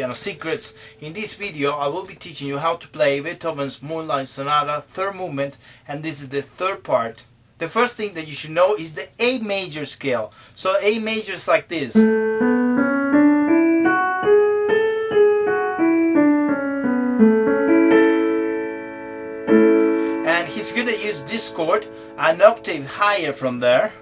Piano Secrets. In this video I will be teaching you how to play Beethoven's Moonlight Sonata third movement and this is the third part. The first thing that you should know is the A major scale. So A major is like this. And he's gonna use this chord an octave higher from there.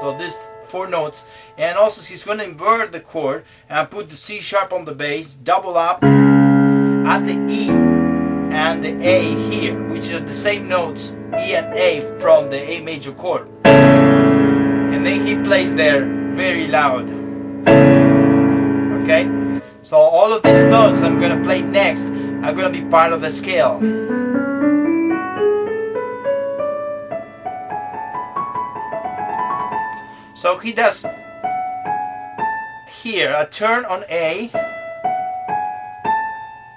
So this four notes and also he's going to invert the chord and put the C sharp on the bass double up at the E and the A here which are the same notes E and A from the A major chord. And then he plays there very loud. Okay? So all of these notes I'm going to play next are going to be part of the scale So he does here a turn on A,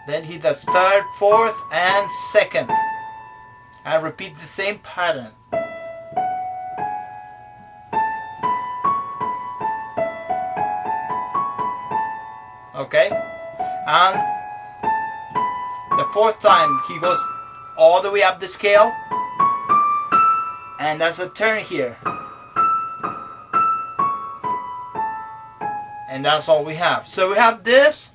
then he does third, fourth, and second, and repeats the same pattern. Okay, and the fourth time he goes all the way up the scale, and that's a turn here. And that's all we have. So we have this.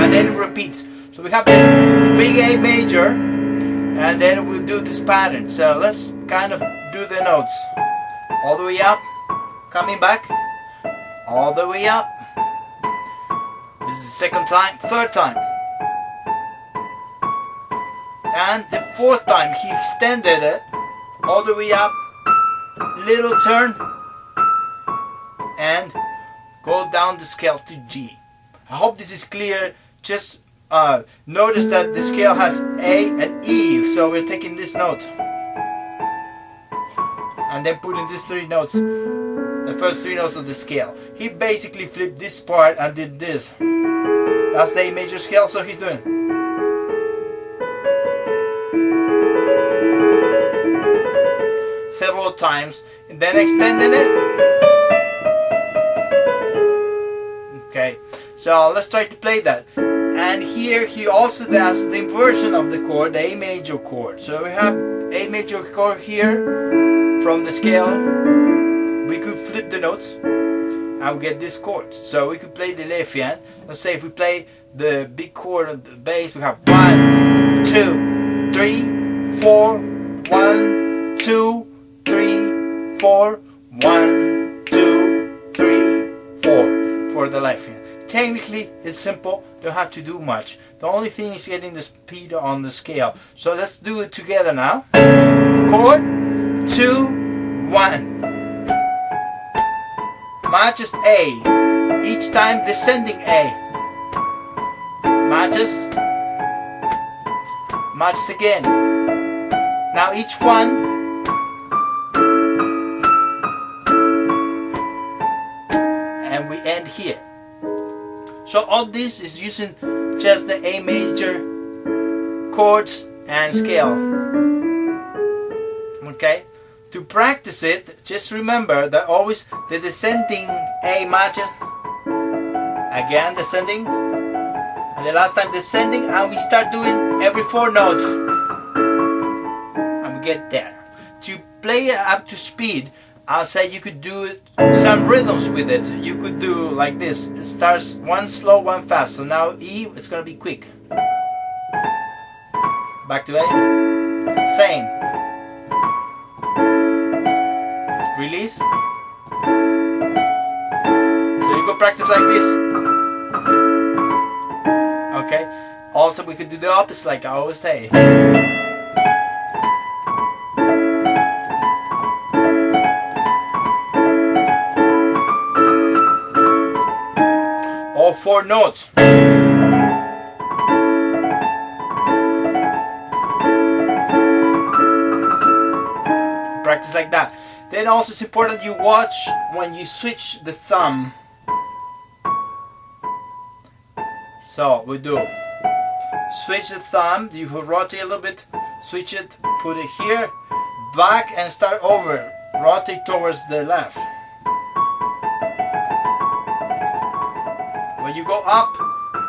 And then it repeats. So we have the big A major, and then we'll do this pattern. So let's kind of do the notes. All the way up, coming back, all the way up. This is the second time, third time. And the fourth time he extended it all the way up, little turn, and go down the scale to G. I hope this is clear. Just uh, notice that the scale has A and E, so we're taking this note and then putting these three notes, the first three notes of the scale. He basically flipped this part and did this. That's the A major scale, so he's doing. Times and then extending it. Okay, so let's try to play that. And here he also does the inversion of the chord, the A major chord. So we have A major chord here from the scale. We could flip the notes and we get this chord. So we could play the Lefian. Let's say if we play the big chord on the bass, we have one, two, three, four, one, two, four, one, two, three, four for the life Technically, it's simple. Don't have to do much. The only thing is getting the speed on the scale. So let's do it together now. Chord, two, one. Matches A. Each time descending A. Matches. Matches again. Now each one end here. So all this is using just the A major chords and scale. Okay? To practice it, just remember that always the descending A matches. Again descending. And the last time descending and we start doing every four notes. And we get there. To play it up to speed, I'll say you could do some rhythms with it. You could do like this. It starts one slow, one fast. So now E, it's gonna be quick. Back to A. Same. Release. So you could practice like this. Okay. Also, we could do the opposite, like I always say. Four notes. Practice like that. Then also it's important you watch when you switch the thumb. So we do switch the thumb, you rotate a little bit, switch it, put it here, back and start over. Rotate towards the left. When you go up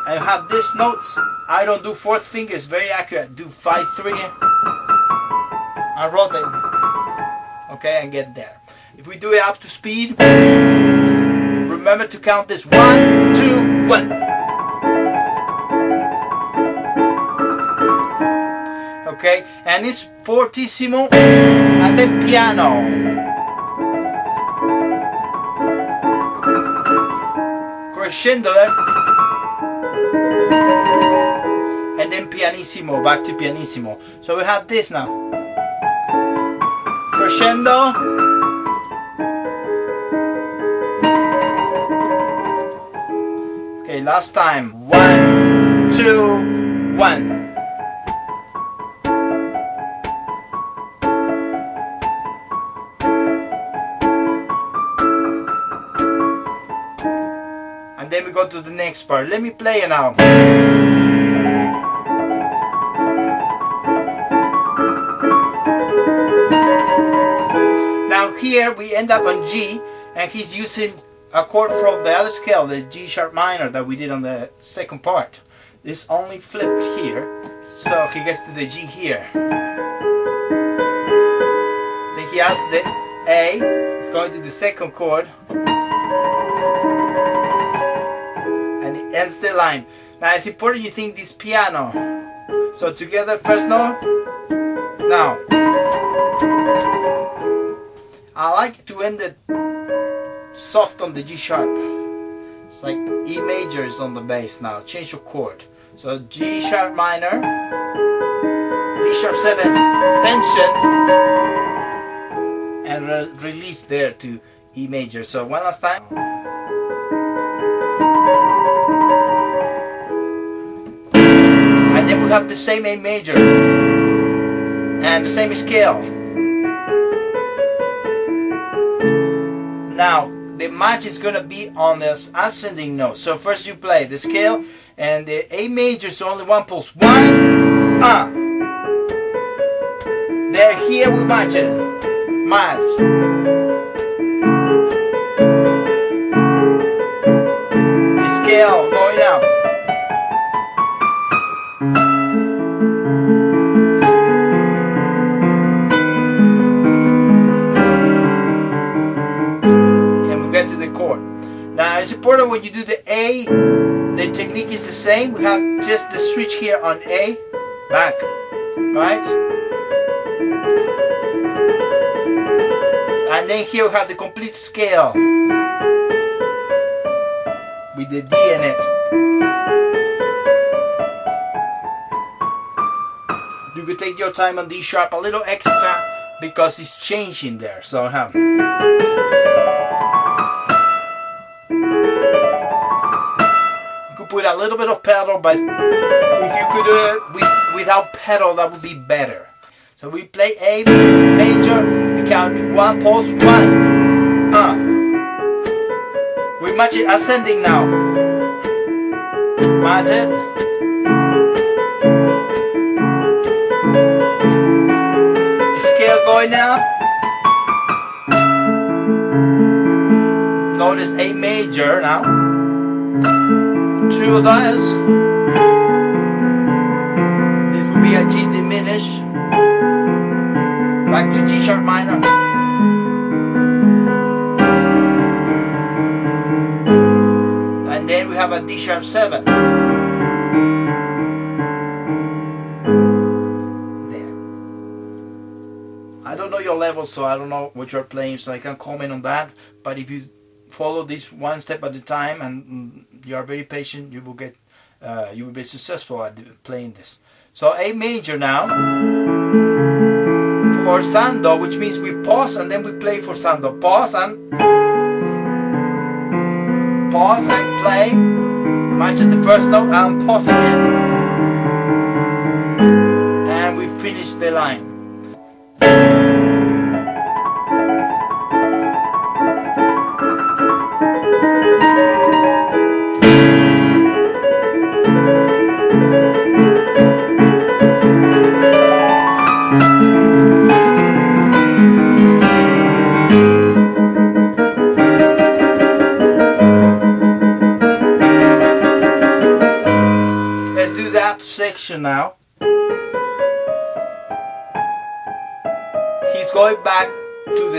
and have these notes, I don't do fourth fingers, very accurate. Do five, three, and rotate. Okay, and get there. If we do it up to speed, remember to count this one, two, one. Okay, and it's fortissimo and then piano. Crescendo. And then pianissimo, back to pianissimo. So we have this now. Crescendo. Okay, last time. One, two, one. The next part. Let me play it now. Now here we end up on G and he's using a chord from the other scale, the G sharp minor that we did on the second part. This only flipped here, so he gets to the G here. Then he has the A, it's going to the second chord, ends line. Now it's important you think this piano. So together, first note. Now, I like to end it soft on the G sharp. It's like E major is on the bass now. Change your chord. So G sharp minor, D sharp 7, tension, and re release there to E major. So one last time. Have the same A major and the same scale. Now the match is gonna be on this ascending note. So first you play the scale and the A major is only one pulse. One, ah. There, here we match it. Match. Scale when you do the A, the technique is the same. We have just the switch here on A, back, right? And then here we have the complete scale with the D in it. You could take your time on D sharp a little extra because it's changing there. So have. Put a little bit of pedal, but if you could do it with, without pedal, that would be better. So we play A major, we count one pulse, one. Uh. We match it ascending now. Match it. Scale going up. Notice A major now two of those. This will be a G diminished. Back to G sharp minor. And then we have a D sharp 7. There. I don't know your level, so I don't know what you're playing, so I can't comment on that. But if you follow this one step at a time and mm, you are very patient, you will get, uh, you will be successful at playing this. So A major now forzando, which means we pause and then we play forzando. Pause and pause and play. Matches the first note and pause again. And we finish the line.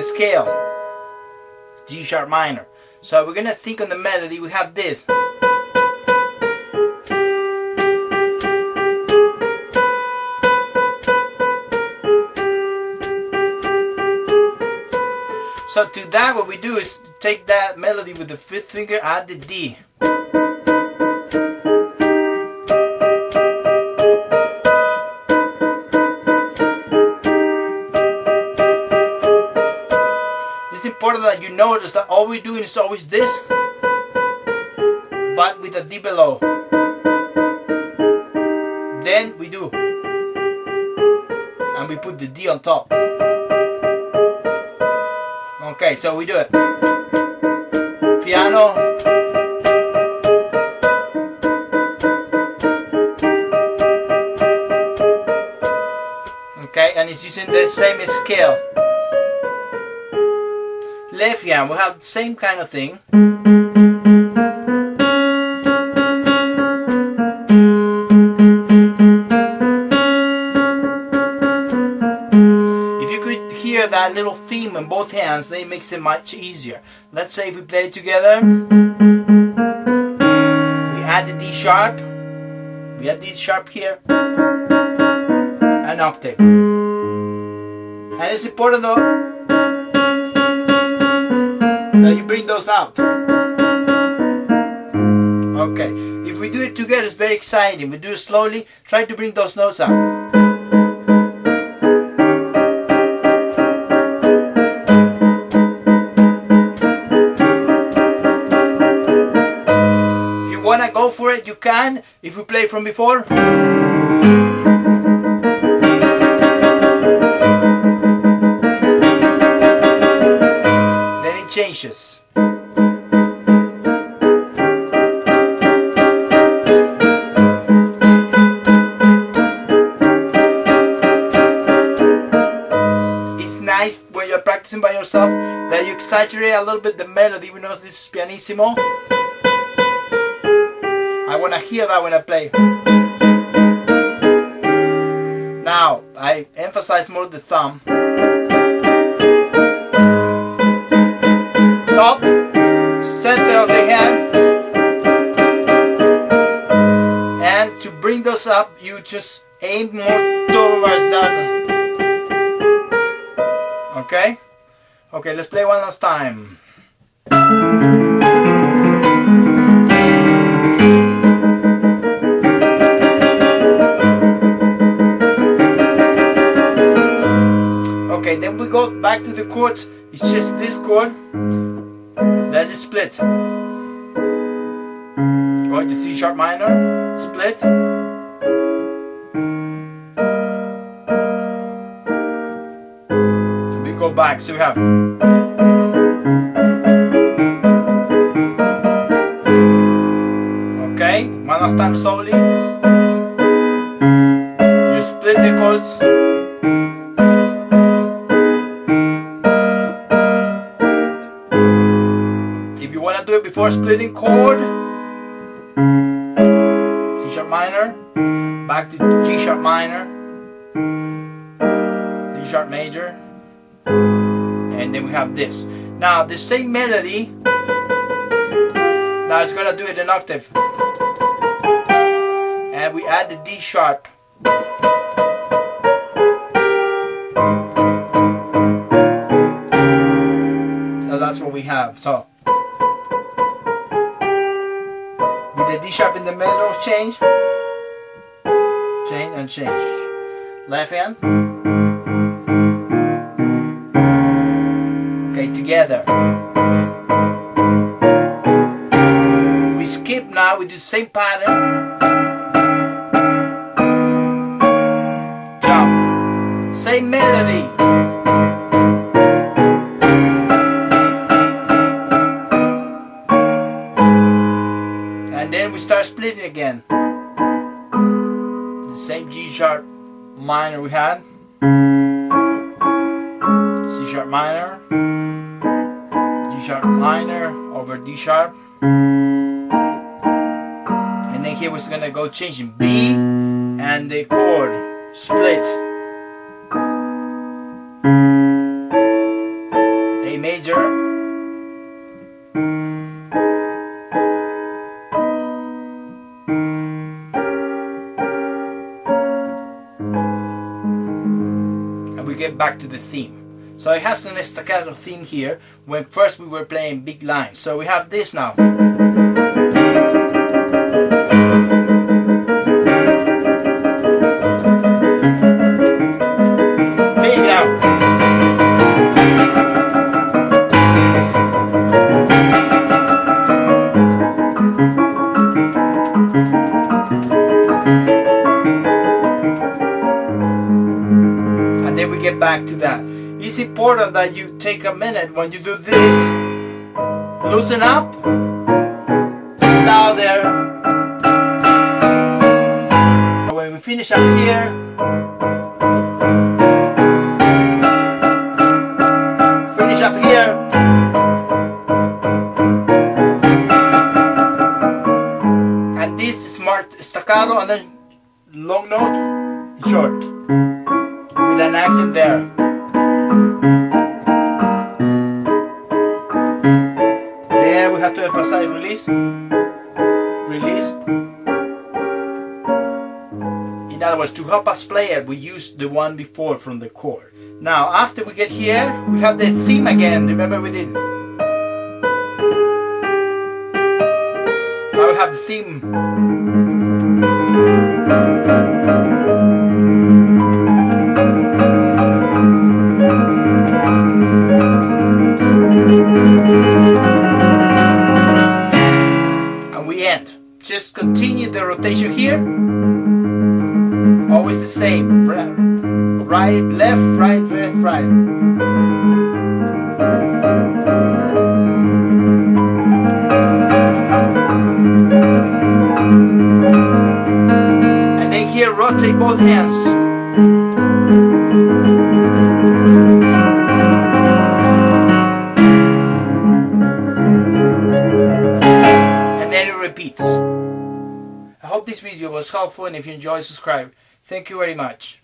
Scale, G sharp minor. So we're gonna think on the melody. We have this. So to that, what we do is take that melody with the fifth finger, add the D. notice that all we're doing is always this, but with a D below. Then we do, and we put the D on top. Okay, so we do it. Piano. Okay, and it's using the same scale. Left hand, we have the same kind of thing. If you could hear that little theme in both hands, they makes it much easier. Let's say if we play it together, we add the D sharp, we add D sharp here, an octave. And it's important though that mm. you bring those out. Okay, if we do it together, it's very exciting. We do it slowly, try to bring those notes out. If you wanna go for it, you can. If we play from before. It's nice when you're practicing by yourself that you exaggerate a little bit the melody. We know this is pianissimo. I want to hear that when I play. Now, I emphasize more the thumb. Just aim more towards that. Okay? Okay, let's play one last time. Okay, then we go back to the chords. It's just this chord that is split. Going to C sharp minor, split. Back, so we have. Okay, one last time slowly. You split the chords. If you want to do it before splitting chord, C sharp minor, back to G sharp minor, D sharp major, and then we have this. Now the same melody. Now it's gonna do it an octave, and we add the D sharp. So that's what we have. So with the D sharp in the middle, change, change, and change. Left hand. Together. We skip now. We do the same pattern. Jump. Same melody. And then we start splitting again. The same G sharp minor we had. Minor over D sharp. And then here we're gonna go changing B and the chord split. A major. And we get back to the theme. So it has an staccato theme here when first we were playing big lines. So we have this now. Important that you take a minute when you do this, loosen up, louder. When we finish up here, finish up here. And this is marked staccato and then long note, short release, release. In other words, to help us play it, we use the one before from the chord. Now, after we get here, we have the theme again. Remember we did. Now we have the theme. Just continue the rotation here. Always the same. Right, left, right, left, right. And then here, rotate both hands. Helpful and if you enjoy subscribe. Thank you very much.